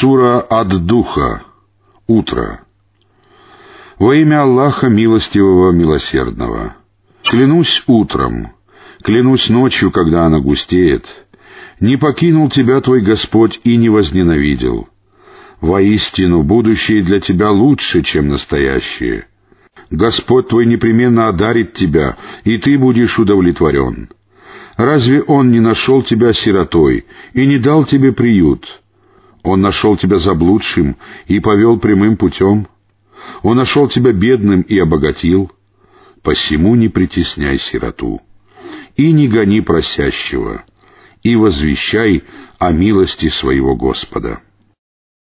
Сура от Духа. Утро. Во имя Аллаха Милостивого Милосердного. Клянусь утром, клянусь ночью, когда она густеет. Не покинул тебя твой Господь и не возненавидел. Воистину, будущее для тебя лучше, чем настоящее. Господь твой непременно одарит тебя, и ты будешь удовлетворен. Разве Он не нашел тебя сиротой и не дал тебе приют? Он нашел тебя заблудшим и повел прямым путем. Он нашел тебя бедным и обогатил. Посему не притесняй сироту. И не гони просящего, и возвещай о милости своего Господа.